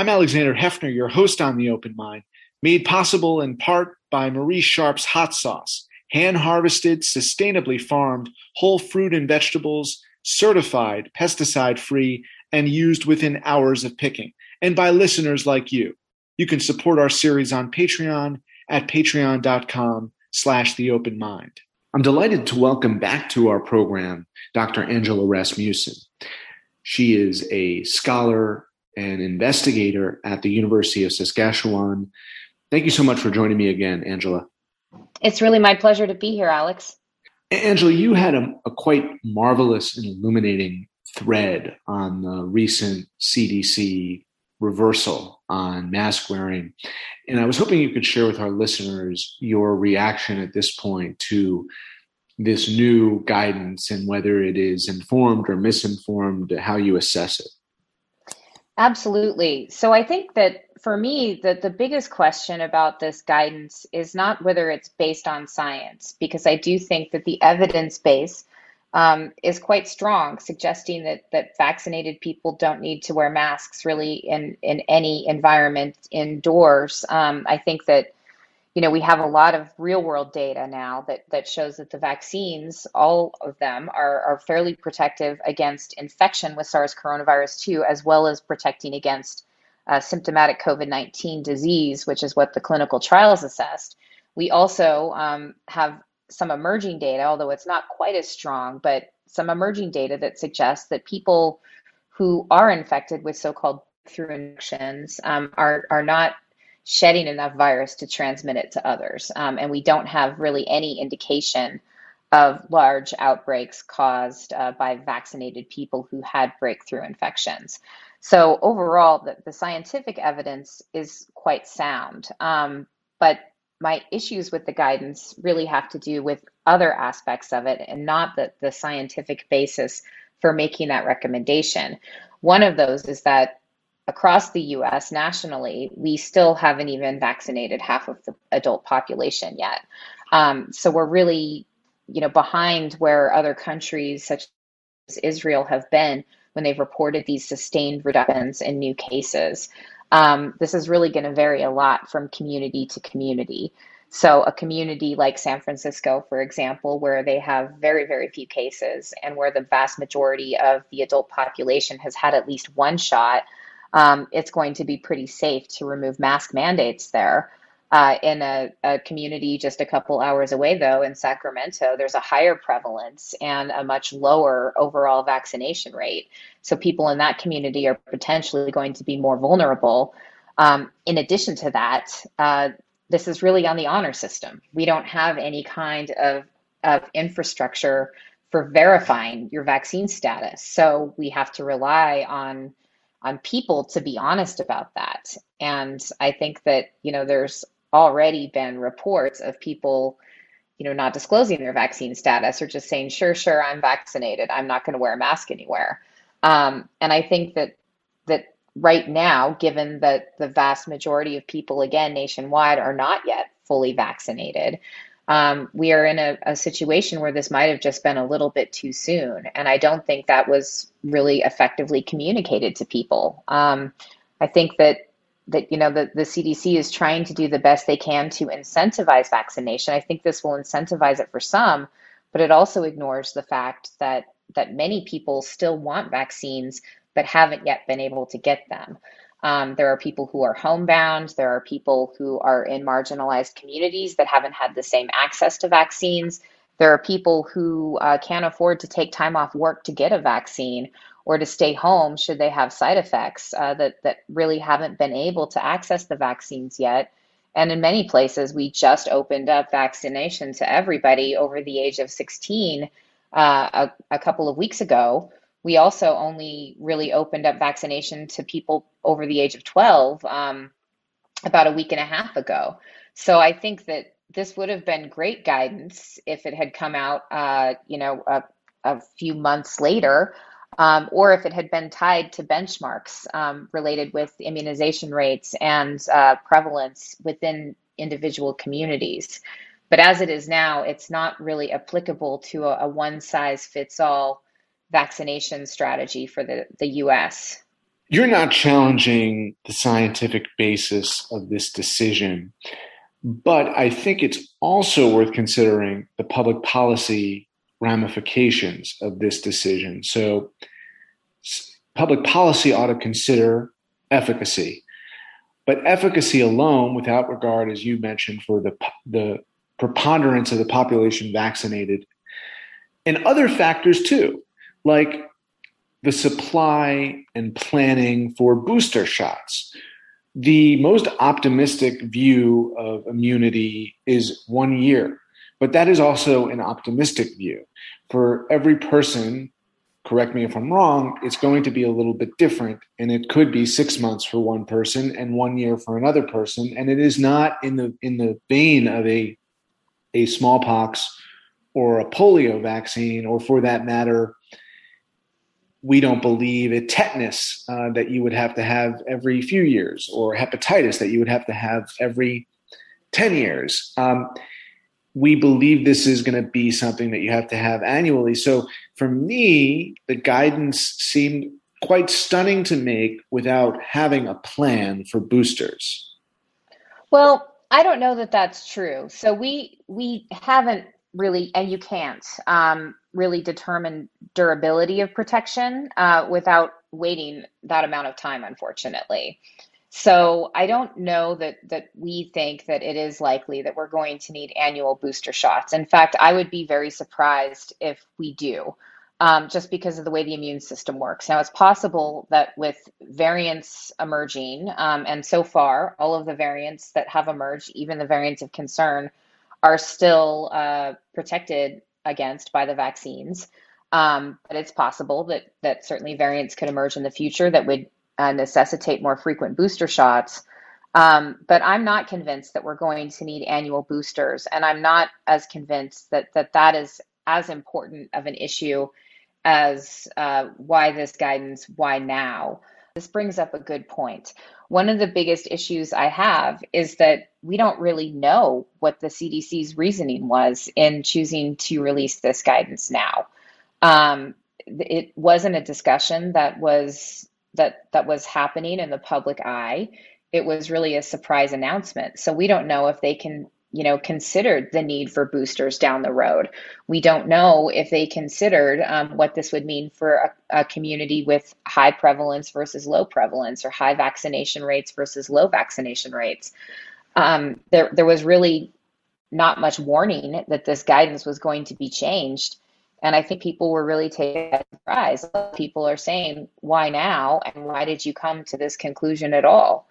I'm Alexander Heffner, your host on The Open Mind, made possible in part by Marie Sharp's hot sauce, hand harvested, sustainably farmed, whole fruit and vegetables, certified, pesticide free, and used within hours of picking, and by listeners like you. You can support our series on Patreon at patreon.com slash the open mind. I'm delighted to welcome back to our program Dr. Angela Rasmussen. She is a scholar and investigator at the University of Saskatchewan. Thank you so much for joining me again, Angela. It's really my pleasure to be here, Alex. Angela, you had a, a quite marvelous and illuminating thread on the recent CDC reversal on mask wearing. And I was hoping you could share with our listeners your reaction at this point to this new guidance and whether it is informed or misinformed, how you assess it. Absolutely. So I think that for me, that the biggest question about this guidance is not whether it's based on science, because I do think that the evidence base um, is quite strong, suggesting that that vaccinated people don't need to wear masks really in in any environment indoors. Um, I think that you know, we have a lot of real world data now that, that shows that the vaccines, all of them, are, are fairly protective against infection with SARS coronavirus 2, as well as protecting against uh, symptomatic COVID 19 disease, which is what the clinical trials assessed. We also um, have some emerging data, although it's not quite as strong, but some emerging data that suggests that people who are infected with so called through infections um, are, are not shedding enough virus to transmit it to others. Um, and we don't have really any indication of large outbreaks caused uh, by vaccinated people who had breakthrough infections. So, overall, the, the scientific evidence is quite sound. Um, but my issues with the guidance really have to do with other aspects of it and not the, the scientific basis for making that recommendation. One of those is that across the US nationally, we still haven't even vaccinated half of the adult population yet. Um, so we're really, you know, behind where other countries such as Israel have been when they've reported these sustained reductions in new cases. Um, this is really going to vary a lot from community to community. So, a community like San Francisco, for example, where they have very, very few cases and where the vast majority of the adult population has had at least one shot, um, it's going to be pretty safe to remove mask mandates there. Uh, in a, a, community just a couple hours away, though, in Sacramento, there's a higher prevalence and a much lower overall vaccination rate. So people in that community are potentially going to be more vulnerable. Um, in addition to that, uh, this is really on the honor system. We don't have any kind of, of infrastructure for verifying your vaccine status. So we have to rely on on people to be honest about that. And I think that, you know, there's already been reports of people, you know, not disclosing their vaccine status or just saying, sure, sure, I'm vaccinated. I'm not going to wear a mask anywhere. Um, and I think that that right now, given that the vast majority of people, again, nationwide, are not yet fully vaccinated, um, we are in a, a, situation where this might have just been a little bit too soon. And I don't think that was really effectively communicated to people. Um, I think that that you know the, the CDC is trying to do the best they can to incentivize vaccination. I think this will incentivize it for some, but it also ignores the fact that that many people still want vaccines but haven't yet been able to get them. Um, there are people who are homebound. There are people who are in marginalized communities that haven't had the same access to vaccines. There are people who uh, can't afford to take time off work to get a vaccine or to stay home should they have side effects uh, that, that really haven't been able to access the vaccines yet. And in many places, we just opened up vaccination to everybody over the age of 16 uh, a, a couple of weeks ago we also only really opened up vaccination to people over the age of 12 um, about a week and a half ago. So I think that this would have been great guidance if it had come out, uh, you know, a, a, few months later, um, or if it had been tied to benchmarks um, related with immunization rates and uh, prevalence within individual communities. But as it is now, it's not really applicable to a, a one size fits all vaccination strategy for the, the US. You're not challenging the scientific basis of this decision, but I think it's also worth considering the public policy ramifications of this decision. So, public policy ought to consider efficacy. But efficacy alone, without regard, as you mentioned, for the, the preponderance of the population vaccinated, and other factors too, like the supply and planning for booster shots. The most optimistic view of immunity is one year, but that is also an optimistic view. For every person correct me if I'm wrong, it's going to be a little bit different. And it could be six months for one person and one year for another person. And it is not in the in the vein of a a smallpox or a polio vaccine, or for that matter, we don't believe a tetanus uh, that you would have to have every few years, or hepatitis that you would have to have every 10 years. Um, we believe this is going to be something that you have to have annually. So for me, the guidance seemed quite stunning to make without having a plan for boosters. Well, I don't know that that's true. So we we haven't really, and you can't um, really determine durability of protection uh, without waiting that amount of time, unfortunately. So I don't know that that we think that it is likely that we're going to need annual booster shots. In fact, I would be very surprised if we do, um, just because of the way the immune system works. Now, it's possible that with variants emerging, um, and so far, all of the variants that have emerged, even the variants of concern, are still uh, protected against by the vaccines. Um, but it's possible that that certainly variants could emerge in the future that would uh, necessitate more frequent booster shots. Um, but I'm not convinced that we're going to need annual boosters, and I'm not as convinced that that that is as important of an issue as uh, why this guidance, why now. This brings up a good point. One of the biggest issues I have is that we don't really know what the CDC's reasoning was in choosing to release this guidance now. Um, it wasn't a discussion that was that that was happening in the public eye. It was really a surprise announcement. So we don't know if they can, you know, considered the need for boosters down the road. We don't know if they considered um, what this would mean for a, a community with high prevalence versus low prevalence, or high vaccination rates versus low vaccination rates. Um, there, there was really not much warning that this guidance was going to be changed. And I think people were really taken by surprise. People are saying, why now? And why did you come to this conclusion at all?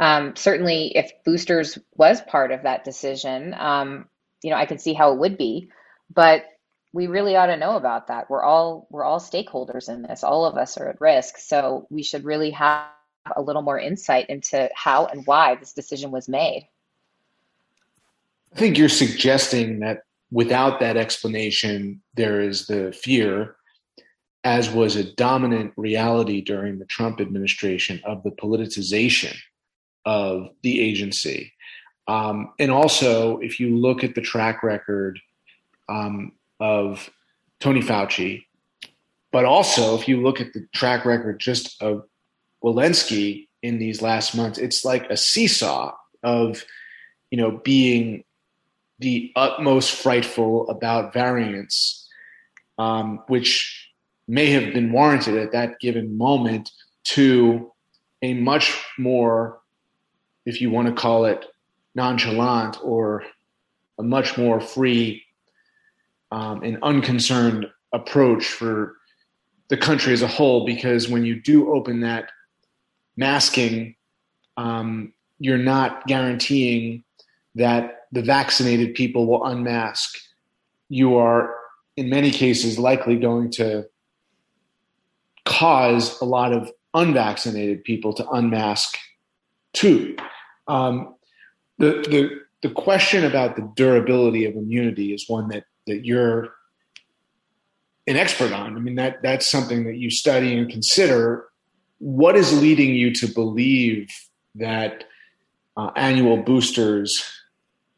Um, certainly, if boosters was part of that decision, um, you know, I can see how it would be. But we really ought to know about that. We're all we're all stakeholders in this. All of us are at risk, so we should really have a little more insight into how and why this decision was made. I think you're suggesting that without that explanation, there is the fear, as was a dominant reality during the Trump administration, of the politicization of the agency. Um, and also, if you look at the track record um, of Tony Fauci, but also if you look at the track record just of Walensky in these last months, it's like a seesaw of, you know, being the utmost frightful about variants, um, which may have been warranted at that given moment, to a much more, if you want to call it nonchalant or a much more free um, and unconcerned approach for the country as a whole. Because when you do open that masking, um, you're not guaranteeing that the vaccinated people will unmask, you are in many cases likely going to cause a lot of unvaccinated people to unmask too. Um, the, the, the question about the durability of immunity is one that, that you're an expert on. I mean, that, that's something that you study and consider. What is leading you to believe that uh, annual boosters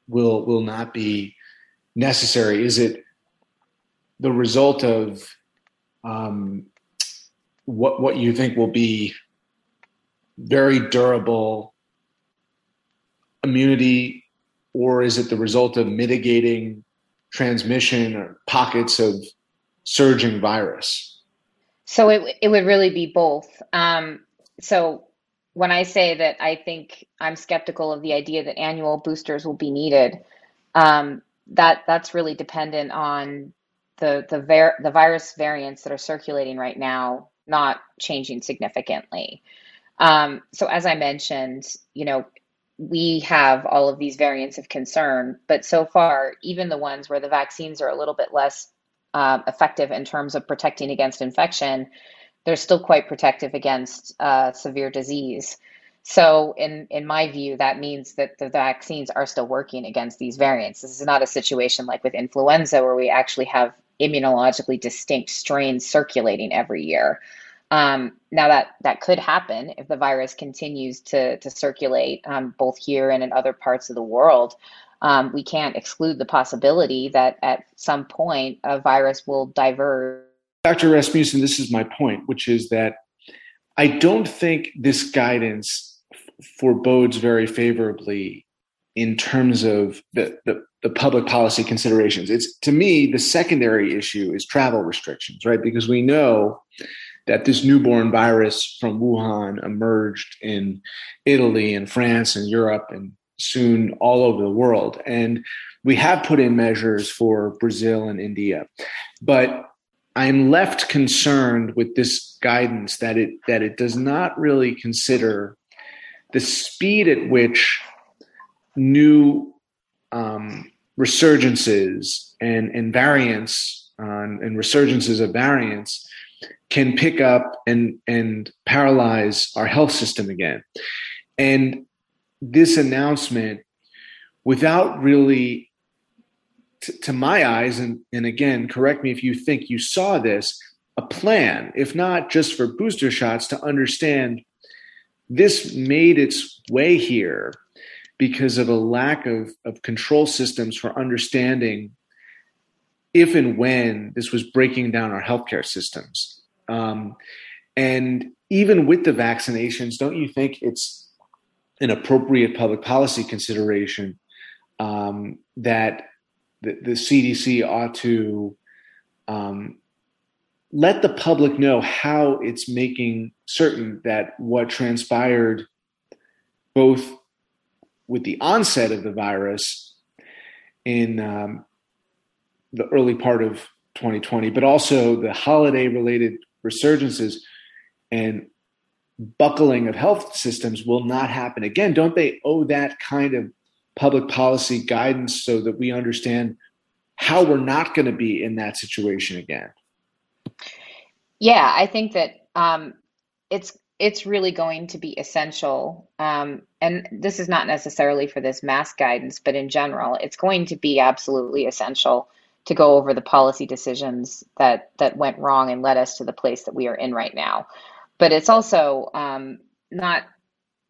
will will not be necessary? Is it the result of um, what what you think will be very durable immunity, or is it the result of mitigating transmission or pockets of surging virus? So it it would really be both. Um, so when I say that I think I'm skeptical of the idea that annual boosters will be needed, um, that that's really dependent on the the var- the virus variants that are circulating right now not changing significantly. Um, so as I mentioned, you know, we have all of these variants of concern, but so far, even the ones where the vaccines are a little bit less uh, effective in terms of protecting against infection, they're still quite protective against uh, severe disease. So, in in my view, that means that the vaccines are still working against these variants. This is not a situation like with influenza where we actually have immunologically distinct strains circulating every year. Um, now that that could happen if the virus continues to to circulate um, both here and in other parts of the world. Um, we can't exclude the possibility that at some point a virus will diverge. Dr. Rasmussen, this is my point, which is that I don't think this guidance forebodes very favorably in terms of the, the, the, public policy considerations. It's to me the secondary issue is travel restrictions, right? Because we know that this newborn virus from Wuhan emerged in Italy and France and Europe and soon all over the world. And we have put in measures for Brazil and India. But I'm left concerned with this guidance that it that it does not really consider the speed at which new um, resurgences and, and variants uh, and resurgences of variants can pick up and and paralyze our health system again. And this announcement, without really, t- to my eyes, and, and again, correct me if you think you saw this, a plan, if not just for booster shots, to understand this made its way here because of a lack of, of control systems for understanding if and when this was breaking down our healthcare systems. Um, and even with the vaccinations, don't you think it's an appropriate public policy consideration um, that the, the, CDC ought to um, let the public know how it's making certain that what transpired both with the onset of the virus in um, the early part of 2020, but also the holiday related resurgences and buckling of health systems will not happen again. Don't they owe that kind of public policy guidance so that we understand how we're not going to be in that situation again? Yeah, I think that um, it's it's really going to be essential. Um, and this is not necessarily for this mask guidance, but in general, it's going to be absolutely essential to go over the policy decisions that that went wrong and led us to the place that we are in right now. But it's also um, not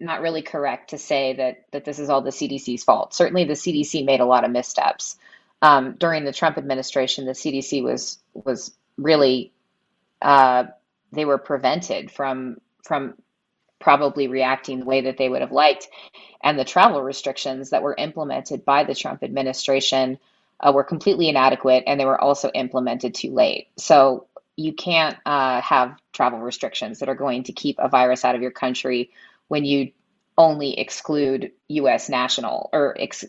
not really correct to say that that this is all the CDC's fault. Certainly, the CDC made a lot of missteps um, during the Trump administration. The CDC was was really uh, they were prevented from from probably reacting the way that they would have liked, and the travel restrictions that were implemented by the Trump administration uh, were completely inadequate, and they were also implemented too late. So you can't uh, have travel restrictions that are going to keep a virus out of your country when you only exclude U.S. national or ex-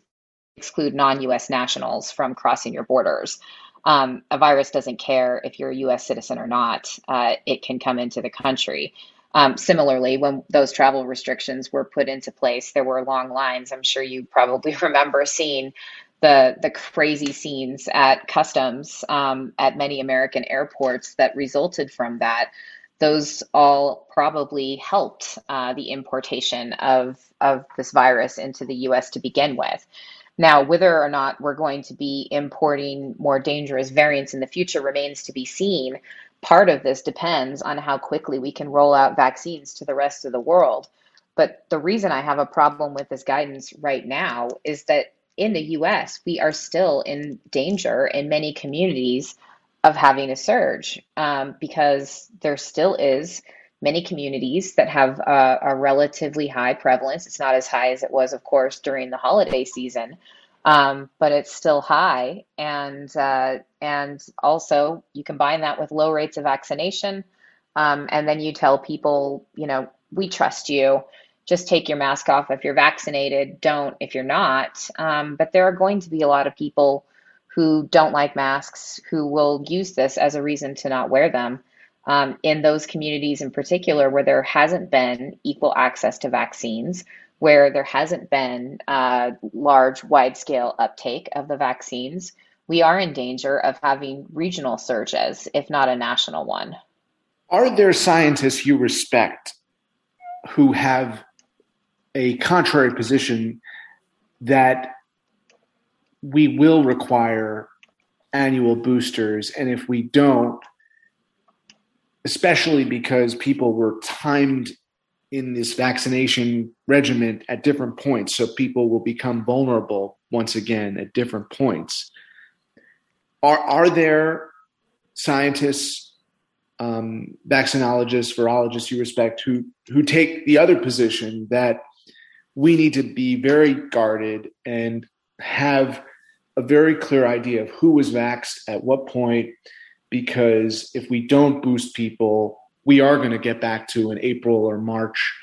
exclude non-U.S. nationals from crossing your borders. Um, a virus doesn't care if you're a U.S. citizen or not; uh, it can come into the country. Um, similarly, when those travel restrictions were put into place, there were long lines. I'm sure you probably remember seeing the the crazy scenes at customs um, at many American airports that resulted from that. Those all probably helped uh, the importation of of this virus into the U.S. to begin with. Now, whether or not we're going to be importing more dangerous variants in the future remains to be seen. Part of this depends on how quickly we can roll out vaccines to the rest of the world. But the reason I have a problem with this guidance right now is that in the US, we are still in danger in many communities of having a surge um, because there still is many communities that have a, a, relatively high prevalence. It's not as high as it was, of course, during the holiday season, um, but it's still high. And uh, and also you combine that with low rates of vaccination, um, and then you tell people, you know, we trust you. Just take your mask off if you're vaccinated. Don't if you're not. Um, but there are going to be a lot of people who don't like masks who will use this as a reason to not wear them um, in those communities in particular where there hasn't been equal access to vaccines, where there hasn't been uh, large, wide scale uptake of the vaccines, we are in danger of having regional surges, if not a national one. Are there scientists you respect who have a contrary position that we will require annual boosters? And if we don't, especially because people were timed in this vaccination regimen at different points. So people will become vulnerable once again at different points. Are, are there scientists, um, vaccinologists, virologists you respect who, who take the other position that we need to be very guarded and have a very clear idea of who was vaxxed at what point because if we don't boost people, we are going to get back to an April or March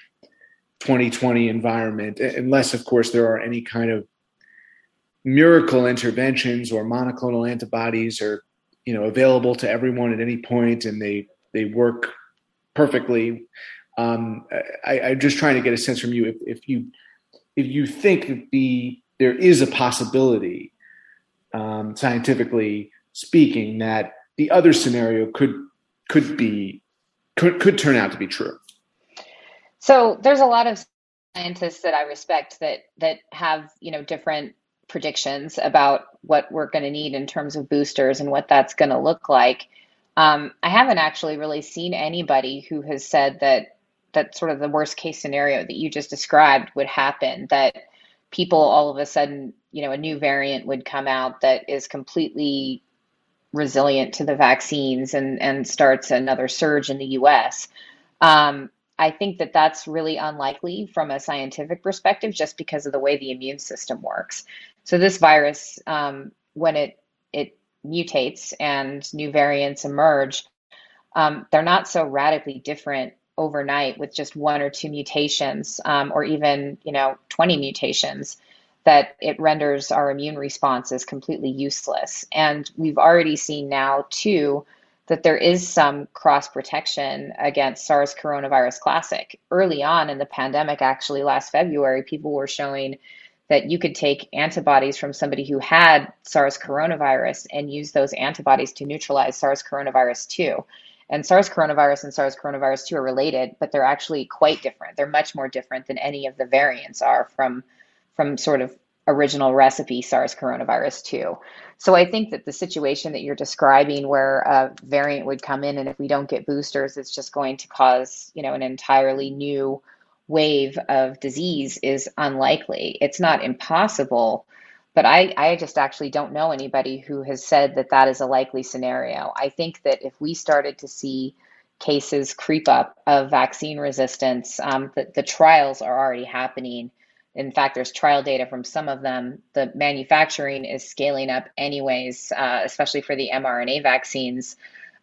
2020 environment, unless, of course, there are any kind of miracle interventions or monoclonal antibodies are you know available to everyone at any point and they they work perfectly um, I, i'm just trying to get a sense from you if, if you if you think that the there is a possibility um, scientifically speaking that the other scenario could could be could could turn out to be true. So there's a lot of scientists that I respect that that have you know different predictions about what we're going to need in terms of boosters and what that's going to look like. Um, I haven't actually really seen anybody who has said that that sort of the worst case scenario that you just described would happen. That people all of a sudden, you know, a new variant would come out that is completely resilient to the vaccines and, and starts another surge in the US. Um, I think that that's really unlikely from a scientific perspective just because of the way the immune system works. So this virus, um, when it it mutates and new variants emerge, um, they're not so radically different overnight with just one or two mutations, um, or even you know 20 mutations that it renders our immune responses completely useless. And we've already seen now, too, that there is some cross protection against SARS coronavirus classic. Early on in the pandemic, actually, last February, people were showing that you could take antibodies from somebody who had SARS coronavirus and use those antibodies to neutralize SARS coronavirus 2. And SARS coronavirus and SARS coronavirus 2 are related, but they're actually quite different. They're much more different than any of the variants are from from sort of original recipe SARS coronavirus 2. So I think that the situation that you're describing where a variant would come in and if we don't get boosters it's just going to cause, you know, an entirely new wave of disease is unlikely. It's not impossible, but I I just actually don't know anybody who has said that that is a likely scenario. I think that if we started to see cases creep up of vaccine resistance, um, the, the trials are already happening in fact, there's trial data from some of them. The manufacturing is scaling up, anyways, uh, especially for the mRNA vaccines.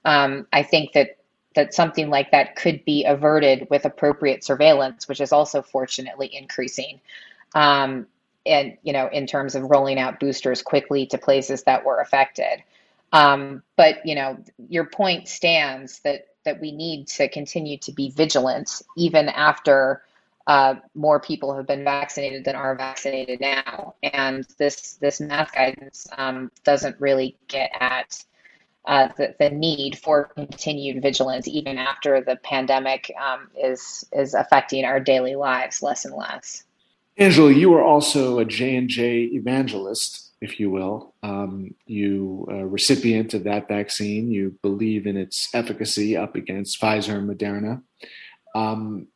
Um, I think that that something like that could be averted with appropriate surveillance, which is also fortunately increasing. Um, and you know, in terms of rolling out boosters quickly to places that were affected. Um, but you know, your point stands that that we need to continue to be vigilant even after uh, more people have been vaccinated than are vaccinated now, and this this mask guidance um, doesn't really get at uh, the, the need for continued vigilance even after the pandemic um, is is affecting our daily lives less and less. Angela, you are also a J and J evangelist, if you will. Um, you a recipient of that vaccine. You believe in its efficacy up against Pfizer and Moderna. Um,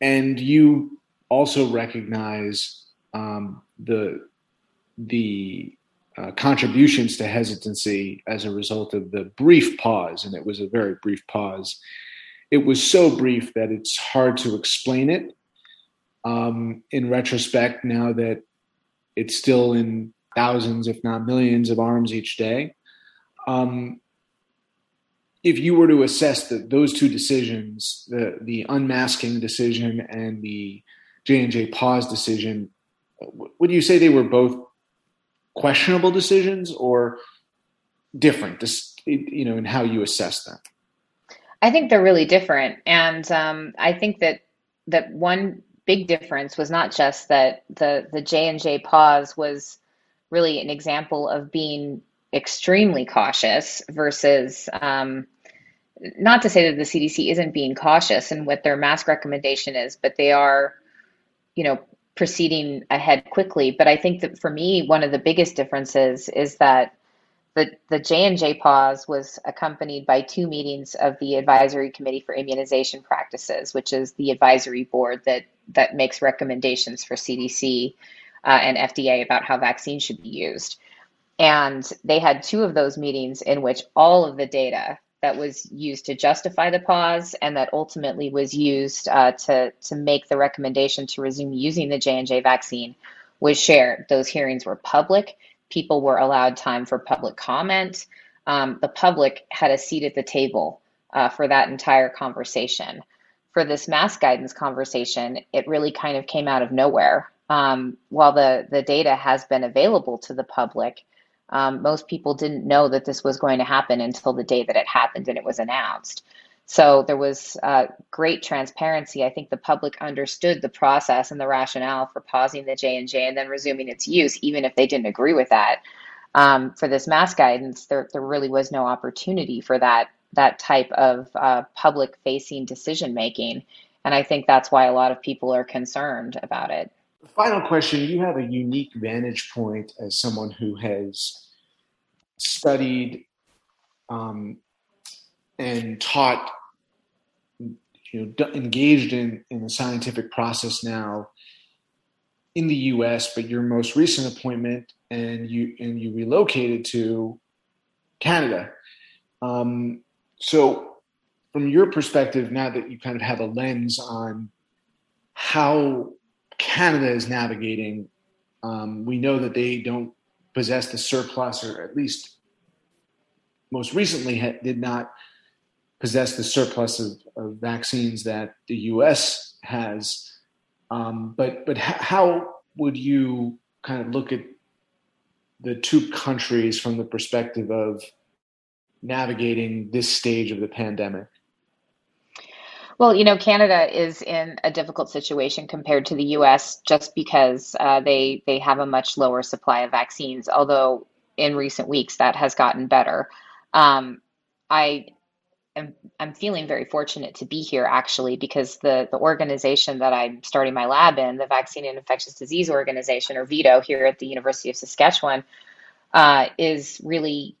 and you also recognize um, the the uh, contributions to hesitancy as a result of the brief pause, and it was a very brief pause it was so brief that it's hard to explain it. Um, in retrospect, now that it's still in thousands, if not millions, of arms each day. Um, if you were to assess the, those two decisions, the the unmasking decision and the J and J pause decision, would you say they were both questionable decisions or different? You know, in how you assess them. I think they're really different, and um, I think that that one big difference was not just that the the J and J pause was really an example of being extremely cautious versus um, not to say that the CDC isn't being cautious in what their mask recommendation is, but they are, you know, proceeding ahead quickly. But I think that for me, one of the biggest differences is that the the J and J pause was accompanied by two meetings of the Advisory Committee for Immunization Practices, which is the advisory board that that makes recommendations for CDC uh, and FDA about how vaccines should be used. And they had two of those meetings in which all of the data that was used to justify the pause and that ultimately was used uh, to to make the recommendation to resume using the J and J vaccine was shared. Those hearings were public people were allowed time for public comment. Um, the public had a seat at the table uh, for that entire conversation. For this mask guidance conversation, it really kind of came out of nowhere. Um, while the, the data has been available to the public, um, most people didn't know that this was going to happen until the day that it happened and it was announced. So there was uh, great transparency. I think the public understood the process and the rationale for pausing the J and J and then resuming its use, even if they didn't agree with that. Um, for this mask guidance, there there really was no opportunity for that that type of uh, public facing decision making, and I think that's why a lot of people are concerned about it. Final question: You have a unique vantage point as someone who has studied um, and taught you know engaged in in the scientific process now in the U.S., but your most recent appointment and you and you relocated to Canada. Um, so, from your perspective, now that you kind of have a lens on how Canada is navigating, um, we know that they don't possess the surplus, or at least most recently ha- did not possess the surplus of, of vaccines that the U.S. has. Um, but but how would you kind of look at the two countries from the perspective of navigating this stage of the pandemic? Well, you know, Canada is in a difficult situation compared to the U.S. just because uh, they they have a much lower supply of vaccines. Although in recent weeks that has gotten better. Um, I am I'm feeling very fortunate to be here actually because the the organization that I'm starting my lab in, the Vaccine and Infectious Disease Organization or VIDO here at the University of Saskatchewan, uh, is really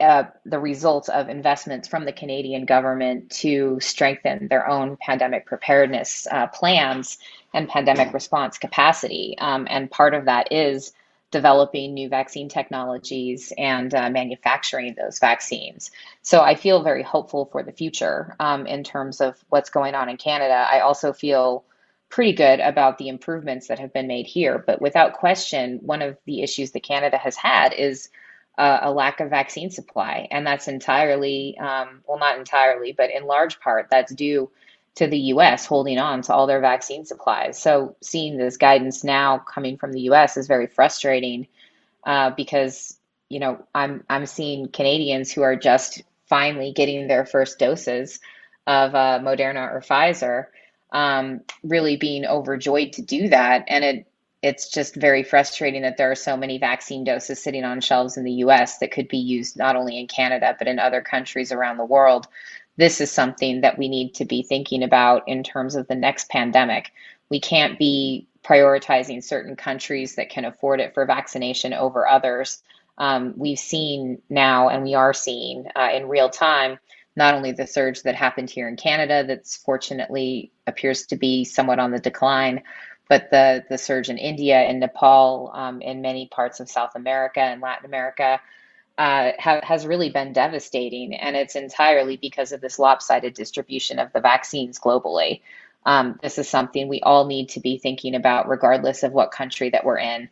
uh, the result of investments from the Canadian government to strengthen their own pandemic preparedness uh, plans and pandemic response capacity. Um, and part of that is developing new vaccine technologies and uh, manufacturing those vaccines. So I feel very hopeful for the future um, in terms of what's going on in Canada. I also feel pretty good about the improvements that have been made here. But without question, one of the issues that Canada has had is uh, a lack of vaccine supply. And that's entirely, um, well, not entirely, but in large part, that's due to the US holding on to all their vaccine supplies. So seeing this guidance now coming from the US is very frustrating uh, because you know I'm I'm seeing Canadians who are just finally getting their first doses of uh, Moderna or Pfizer um, really being overjoyed to do that, and it it's just very frustrating that there are so many vaccine doses sitting on shelves in the US that could be used not only in Canada but in other countries around the world this is something that we need to be thinking about in terms of the next pandemic. We can't be prioritizing certain countries that can afford it for vaccination over others. Um, we've seen now, and we are seeing uh, in real time, not only the surge that happened here in Canada, that's fortunately appears to be somewhat on the decline, but the the surge in India and Nepal, um, in many parts of South America and Latin America, uh, ha- has really been devastating, and it's entirely because of this lopsided distribution of the vaccines globally. Um, this is something we all need to be thinking about, regardless of what country that we're in,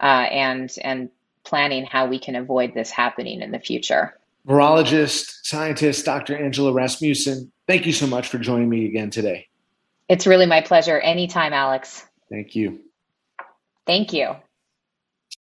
uh, and and planning how we can avoid this happening in the future. Virologist, scientist, Dr. Angela Rasmussen, thank you so much for joining me again today. It's really my pleasure. Anytime, Alex. Thank you. Thank you.